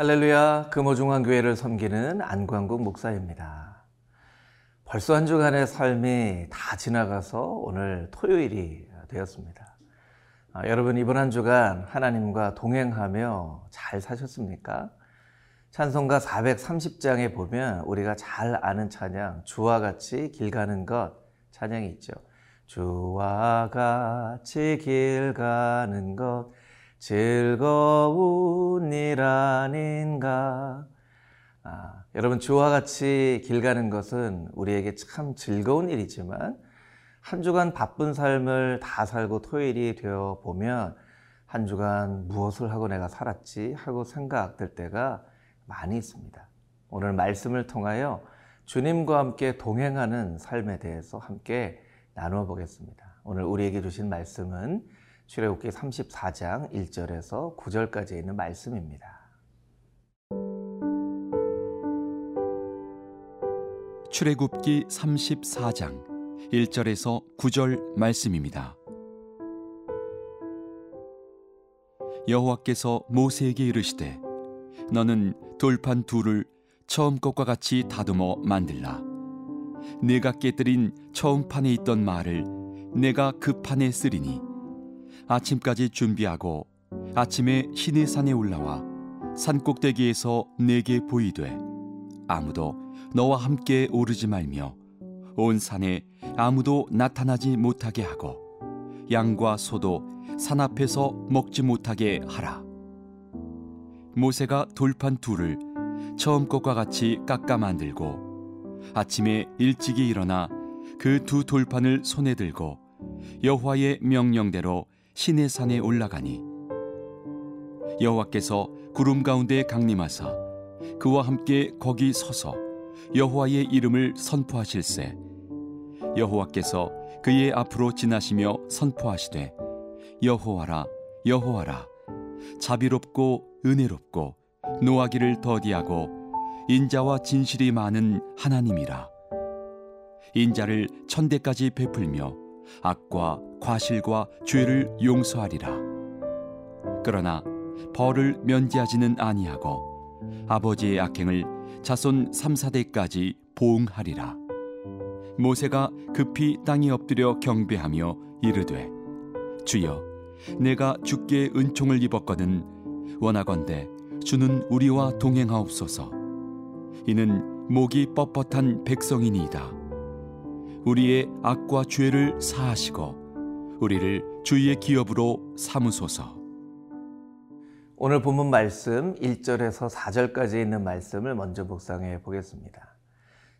할렐루야 금호중앙교회를 섬기는 안광국 목사입니다. 벌써 한 주간의 삶이 다 지나가서 오늘 토요일이 되었습니다. 아, 여러분 이번 한 주간 하나님과 동행하며 잘 사셨습니까? 찬송가 430장에 보면 우리가 잘 아는 찬양 주와 같이 길 가는 것 찬양이 있죠. 주와 같이 길 가는 것 즐거운 일 아닌가. 아, 여러분, 주와 같이 길 가는 것은 우리에게 참 즐거운 일이지만 한 주간 바쁜 삶을 다 살고 토요일이 되어 보면 한 주간 무엇을 하고 내가 살았지 하고 생각될 때가 많이 있습니다. 오늘 말씀을 통하여 주님과 함께 동행하는 삶에 대해서 함께 나누어 보겠습니다. 오늘 우리에게 주신 말씀은 출애굽기 34장 1절에서 9절까지 있는 말씀입니다. 출애굽기 34장 1절에서 9절 말씀입니다. 여호와께서 모세에게 이르시되 너는 돌판 둘을 처음 것과 같이 다듬어 만들라 내가 깨뜨린 처음 판에 있던 말을 내가 그 판에 쓰리니 아침까지 준비하고 아침에 시내산에 올라와 산 꼭대기에서 내게 보이되 아무도 너와 함께 오르지 말며 온 산에 아무도 나타나지 못하게 하고 양과 소도 산 앞에서 먹지 못하게 하라. 모세가 돌판 둘을 처음 것과 같이 깎아 만들고 아침에 일찍이 일어나 그 두 돌판을 손에 들고 여호와의 명령대로 시내 산에 올라가니 여호와께서 구름 가운데 강림하사 그와 함께 거기 서서 여호와의 이름을 선포하실세. 여호와께서 그의 앞으로 지나시며 선포하시되 여호와라 여호와라 자비롭고 은혜롭고 노하기를 더디하고 인자와 진실이 많은 하나님이라. 인자를 천대까지 베풀며 악과 과실과 죄를 용서하리라. 그러나 벌을 면제하지는 아니하고 아버지의 악행을 자손 3, 4대까지 보응하리라. 모세가 급히 땅에 엎드려 경배하며 이르되 주여 내가 주께 은총을 입었거든 원하건대 주는 우리와 동행하옵소서. 이는 목이 뻣뻣한 백성이니이다 우리의 악과 죄를 사하시고 우리를 주의 기업으로 삼으소서 오늘 본문 말씀 1절에서 4절까지 있는 말씀을 먼저 묵상해 보겠습니다.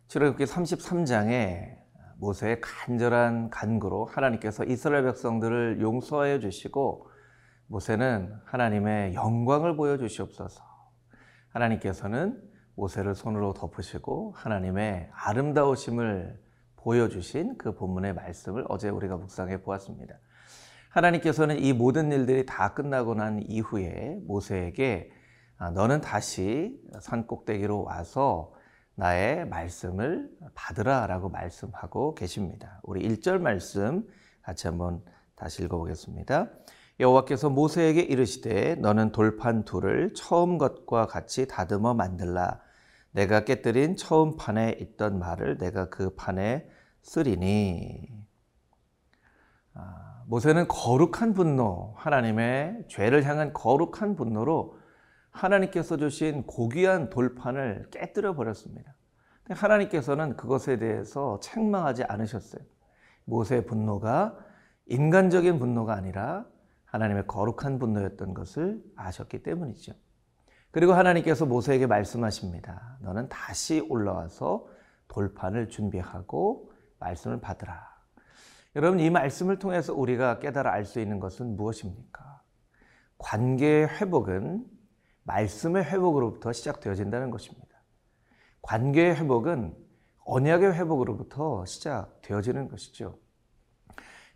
출애굽기 33장에 모세의 간절한 간구로 하나님께서 이스라엘 백성들을 용서하여 주시고 모세는 하나님의 영광을 보여 주시옵소서. 하나님께서는 모세를 손으로 덮으시고 하나님의 아름다우심을 보여주신 그 본문의 말씀을 어제 우리가 묵상해 보았습니다. 하나님께서는 이 모든 일들이 다 끝나고 난 이후에 모세에게 아, 너는 다시 산 꼭대기로 와서 나의 말씀을 받으라 라고 말씀하고 계십니다. 우리 1절 말씀 같이 한번 다시 읽어보겠습니다. 여호와께서 모세에게 이르시되 너는 돌판 둘을 처음 것과 같이 다듬어 만들라 내가 깨뜨린 처음 판에 있던 말을 내가 그 판에 쓰리니 아, 모세는 거룩한 분노, 하나님의 죄를 향한 거룩한 분노로 하나님께서 주신 고귀한 돌판을 깨뜨려 버렸습니다. 하나님께서는 그것에 대해서 책망하지 않으셨어요. 모세의 분노가 인간적인 분노가 아니라 하나님의 거룩한 분노였던 것을 아셨기 때문이죠. 그리고 하나님께서 모세에게 말씀하십니다. 너는 다시 올라와서 돌판을 준비하고 말씀을 받으라. 여러분 이 말씀을 통해서 우리가 깨달아 알 수 있는 것은 무엇입니까? 관계의 회복은 말씀의 회복으로부터 시작되어진다는 것입니다. 관계의 회복은 언약의 회복으로부터 시작되어지는 것이죠.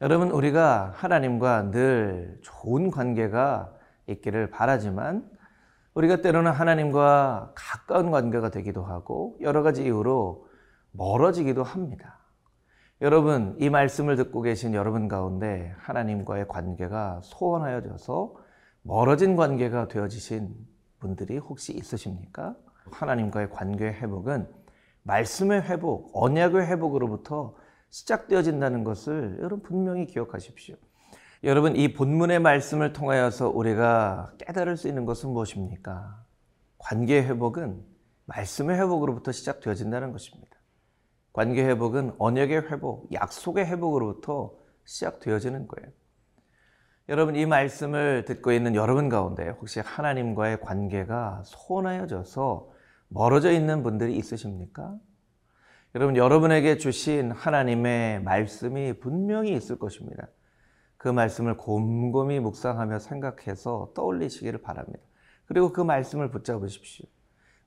여러분 우리가 하나님과 늘 좋은 관계가 있기를 바라지만 우리가 때로는 하나님과 가까운 관계가 되기도 하고 여러 가지 이유로 멀어지기도 합니다. 여러분, 이 말씀을 듣고 계신 여러분 가운데 하나님과의 관계가 소원하여져서 멀어진 관계가 되어지신 분들이 혹시 있으십니까? 하나님과의 관계 회복은 말씀의 회복, 언약의 회복으로부터 시작되어진다는 것을 여러분 분명히 기억하십시오. 여러분 이 본문의 말씀을 통하여서 우리가 깨달을 수 있는 것은 무엇입니까? 관계 회복은 말씀의 회복으로부터 시작되어진다는 것입니다. 관계 회복은 언약의 회복, 약속의 회복으로부터 시작되어지는 거예요. 여러분 이 말씀을 듣고 있는 여러분 가운데 혹시 하나님과의 관계가 소원하여져서 멀어져 있는 분들이 있으십니까? 여러분 여러분에게 주신 하나님의 말씀이 분명히 있을 것입니다. 그 말씀을 곰곰이 묵상하며 생각해서 떠올리시기를 바랍니다. 그리고 그 말씀을 붙잡으십시오.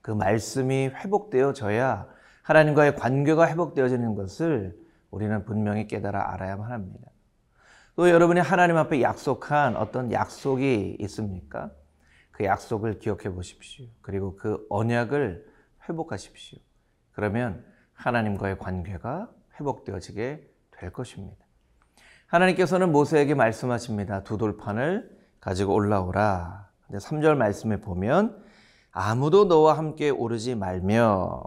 그 말씀이 회복되어져야 하나님과의 관계가 회복되어지는 것을 우리는 분명히 깨달아 알아야만 합니다. 또 여러분이 하나님 앞에 약속한 어떤 약속이 있습니까? 그 약속을 기억해 보십시오. 그리고 그 언약을 회복하십시오. 그러면 하나님과의 관계가 회복되어지게 될 것입니다. 하나님께서는 모세에게 말씀하십니다. 두 돌판을 가지고 올라오라. 3절 말씀에 보면 아무도 너와 함께 오르지 말며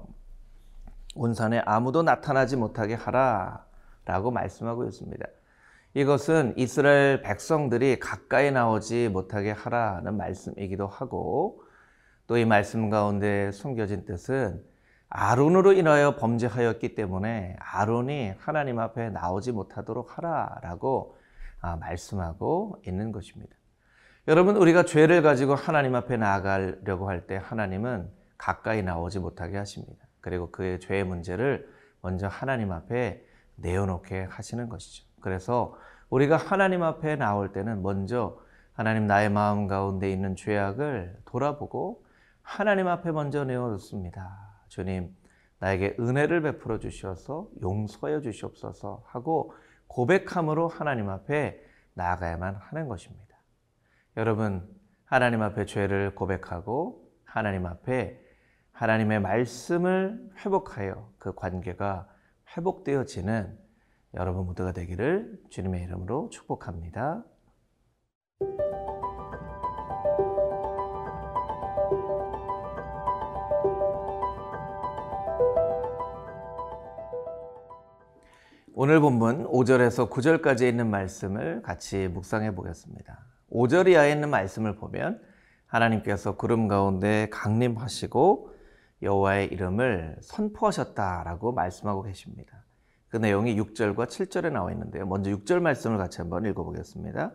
온 산에 아무도 나타나지 못하게 하라 라고 말씀하고 있습니다. 이것은 이스라엘 백성들이 가까이 나오지 못하게 하라는 말씀이기도 하고 또 이 말씀 가운데 숨겨진 뜻은 아론으로 인하여 범죄하였기 때문에 아론이 하나님 앞에 나오지 못하도록 하라라고 아, 말씀하고 있는 것입니다. 여러분 우리가 죄를 가지고 하나님 앞에 나아가려고 할 때 하나님은 가까이 나오지 못하게 하십니다. 그리고 그의 죄의 문제를 먼저 하나님 앞에 내어놓게 하시는 것이죠. 그래서 우리가 하나님 앞에 나올 때는 먼저 하나님 나의 마음 가운데 있는 죄악을 돌아보고 하나님 앞에 먼저 내어놓습니다. 주님, 나에게 은혜를 베풀어 주셔서 용서해 주시옵소서 하고 고백함으로 하나님 앞에 나아가야만 하는 것입니다. 여러분, 하나님 앞에 죄를 고백하고 하나님 앞에 하나님의 말씀을 회복하여 그 관계가 회복되어지는 여러분 모두가 되기를 주님의 이름으로 축복합니다. 오늘 본문 5절에서 9절까지 있는 말씀을 같이 묵상해 보겠습니다. 5절 이하에 있는 말씀을 보면 하나님께서 구름 가운데 강림하시고 여호와의 이름을 선포하셨다라고 말씀하고 계십니다. 그 내용이 6절과 7절에 나와 있는데요. 먼저 6절 말씀을 같이 한번 읽어보겠습니다.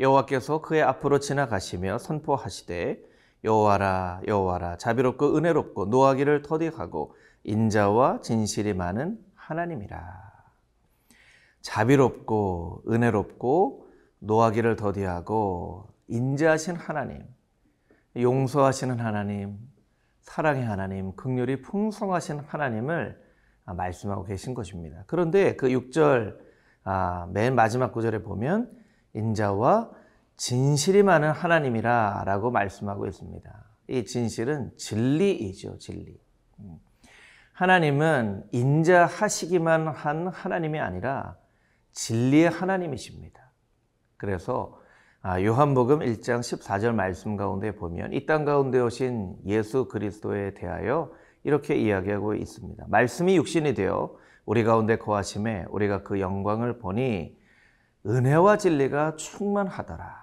여호와께서 그의 앞으로 지나가시며 선포하시되 여호와라 여호와라 자비롭고 은혜롭고 노하기를 터디하고 인자와 진실이 많은 하나님이라. 자비롭고 은혜롭고 노하기를 더디하고 인자하신 하나님, 용서하시는 하나님, 사랑의 하나님, 극률이 풍성하신 하나님을 말씀하고 계신 것입니다. 그런데 그 6절 아, 맨 마지막 구절에 보면 인자와 진실이 많은 하나님이라 라고 말씀하고 있습니다. 이 진실은 진리이죠, 진리. 음. 하나님은 인자하시기만 한 하나님이 아니라 진리의 하나님이십니다. 그래서 아, 요한복음 1장 14절 말씀 가운데 보면 이 땅 가운데 오신 예수 그리스도에 대하여 이렇게 이야기하고 있습니다. 말씀이 육신이 되어 우리 가운데 거하심에 우리가 그 영광을 보니 은혜와 진리가 충만하더라.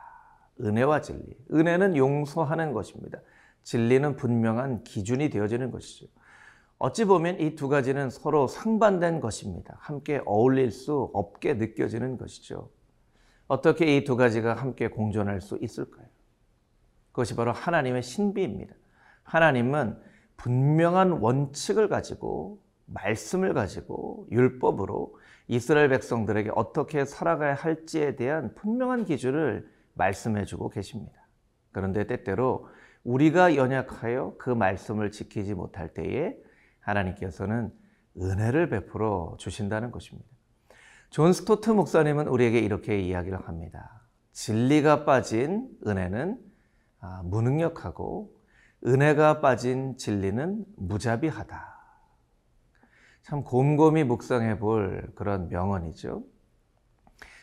은혜와 진리. 은혜는 용서하는 것입니다. 진리는 분명한 기준이 되어지는 것이죠. 어찌 보면 이 두 가지는 서로 상반된 것입니다. 함께 어울릴 수 없게 느껴지는 것이죠. 어떻게 이 두 가지가 함께 공존할 수 있을까요? 그것이 바로 하나님의 신비입니다. 하나님은 분명한 원칙을 가지고 말씀을 가지고 율법으로 이스라엘 백성들에게 어떻게 살아가야 할지에 대한 분명한 기준을 말씀해 주고 계십니다. 그런데 때때로 우리가 연약하여 그 말씀을 지키지 못할 때에 하나님께서는 은혜를 베풀어 주신다는 것입니다. 존 스토트 목사님은 우리에게 이렇게 이야기를 합니다. 진리가 빠진 은혜는 아, 무능력하고 은혜가 빠진 진리는 무자비하다. 참 곰곰이 묵상해 볼 그런 명언이죠.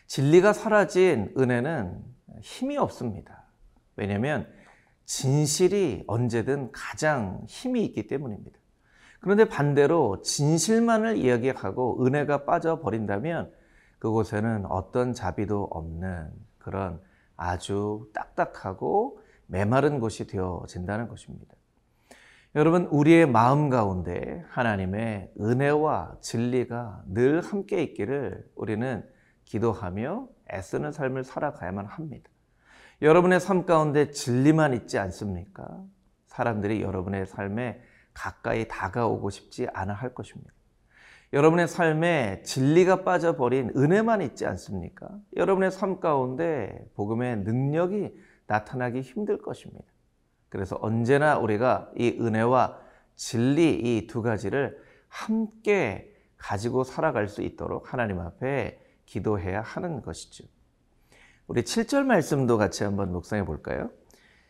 진리가 사라진 은혜는 힘이 없습니다. 왜냐하면 진실이 언제든 가장 힘이 있기 때문입니다. 그런데 반대로 진실만을 이야기하고 은혜가 빠져버린다면 그곳에는 어떤 자비도 없는 그런 아주 딱딱하고 메마른 곳이 되어진다는 것입니다. 여러분, 우리의 마음 가운데 하나님의 은혜와 진리가 늘 함께 있기를 우리는 기도하며 애쓰는 삶을 살아가야만 합니다. 여러분의 삶 가운데 진리만 있지 않습니까? 사람들이 여러분의 삶에 가까이 다가오고 싶지 않아 할 것입니다. 여러분의 삶에 진리가 빠져버린 은혜만 있지 않습니까? 여러분의 삶 가운데 복음의 능력이 나타나기 힘들 것입니다. 그래서 언제나 우리가 이 은혜와 진리 이 두 가지를 함께 가지고 살아갈 수 있도록 하나님 앞에 기도해야 하는 것이죠. 우리 7절 말씀도 같이 한번 묵상해 볼까요?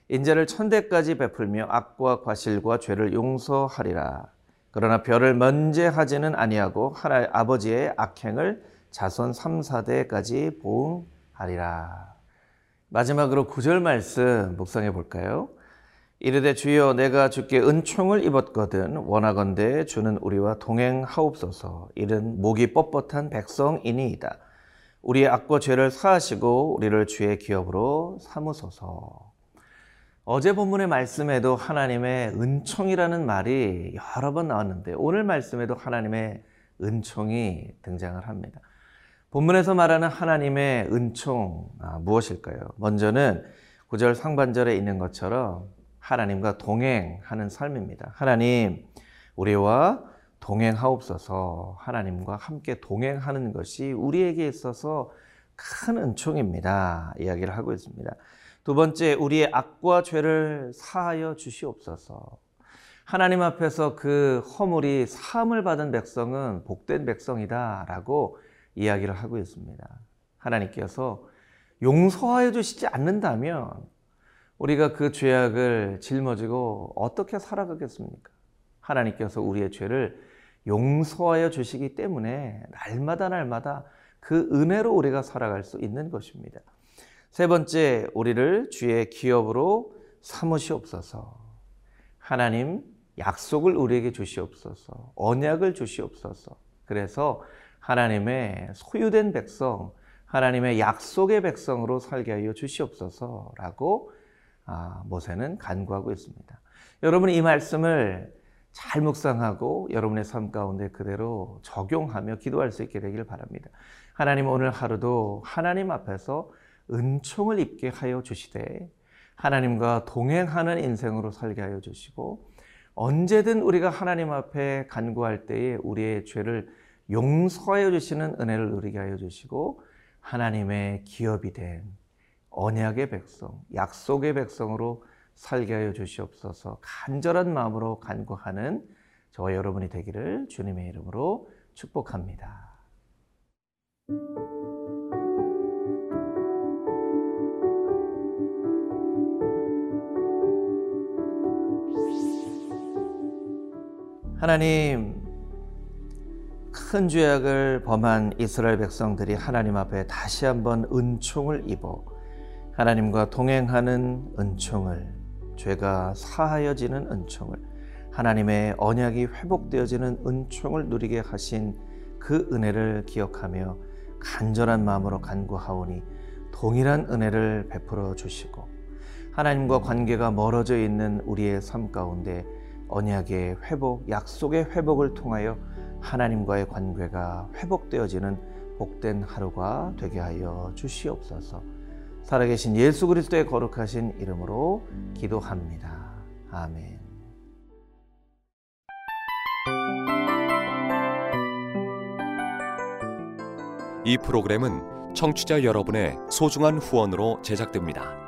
인자를 천대까지 베풀며 악과 과실과 죄를 용서하리라. 그러나 별을 면제하지는 아니하고 하나의 아버지의 악행을 자손 3, 4대까지 보응하리라. 마지막으로 9절 말씀 묵상해 볼까요? 이르되 주여 내가 주께 은총을 입었거든 원하건대 주는 우리와 동행하옵소서 이른 목이 뻣뻣한 백성이니이다. 우리의 악과 죄를 사하시고 우리를 주의 기업으로 삼으소서. 어제 본문의 말씀에도 하나님의 은총이라는 말이 여러 번 나왔는데 오늘 말씀에도 하나님의 은총이 등장을 합니다. 본문에서 말하는 하나님의 은총 아, 무엇일까요? 먼저는 9절 상반절에 있는 것처럼 하나님과 동행하는 삶입니다. 하나님, 우리와 동행하옵소서 하나님과 함께 동행하는 것이 우리에게 있어서 큰 은총입니다. 이야기를 하고 있습니다. 두 번째, 우리의 악과 죄를 사하여 주시옵소서. 하나님 앞에서 그 허물이 사함을 받은 백성은 복된 백성이다라고 이야기를 하고 있습니다. 하나님께서 용서하여 주시지 않는다면 우리가 그 죄악을 짊어지고 어떻게 살아가겠습니까? 하나님께서 우리의 죄를 용서하여 주시기 때문에 날마다 날마다 그 은혜로 우리가 살아갈 수 있는 것입니다. 세 번째, 우리를 주의 기업으로 삼으시옵소서. 하나님 약속을 우리에게 주시옵소서. 언약을 주시옵소서. 그래서 하나님의 소유된 백성, 하나님의 약속의 백성으로 살게 하여 주시옵소서라고 아, 모세는 간구하고 있습니다. 여러분 이 말씀을 잘 묵상하고 여러분의 삶 가운데 그대로 적용하며 기도할 수 있게 되기를 바랍니다. 하나님 오늘 하루도 하나님 앞에서 은총을 입게 하여 주시되 하나님과 동행하는 인생으로 살게 하여 주시고 언제든 우리가 하나님 앞에 간구할 때에 우리의 죄를 용서하여 주시는 은혜를 누리게 하여 주시고 하나님의 기업이 된 언약의 백성, 약속의 백성으로 살게 하여 주시옵소서 간절한 마음으로 간구하는 저와 여러분이 되기를 주님의 이름으로 축복합니다. 하나님, 큰 죄악을 범한 이스라엘 백성들이 하나님 앞에 다시 한번 은총을 입어 하나님과 동행하는 은총을 죄가 사하여지는 은총을 하나님의 언약이 회복되어지는 은총을 누리게 하신 그 은혜를 기억하며 간절한 마음으로 간구하오니 동일한 은혜를 베풀어 주시고 하나님과 관계가 멀어져 있는 우리의 삶 가운데 언약의 회복, 약속의 회복을 통하여 하나님과의 관계가 회복되어지는 복된 하루가 되게 하여 주시옵소서. 살아계신 예수 그리스도의 거룩하신 이름으로 기도합니다. 아멘. 이 프로그램은 청취자 여러분의 소중한 후원으로 제작됩니다.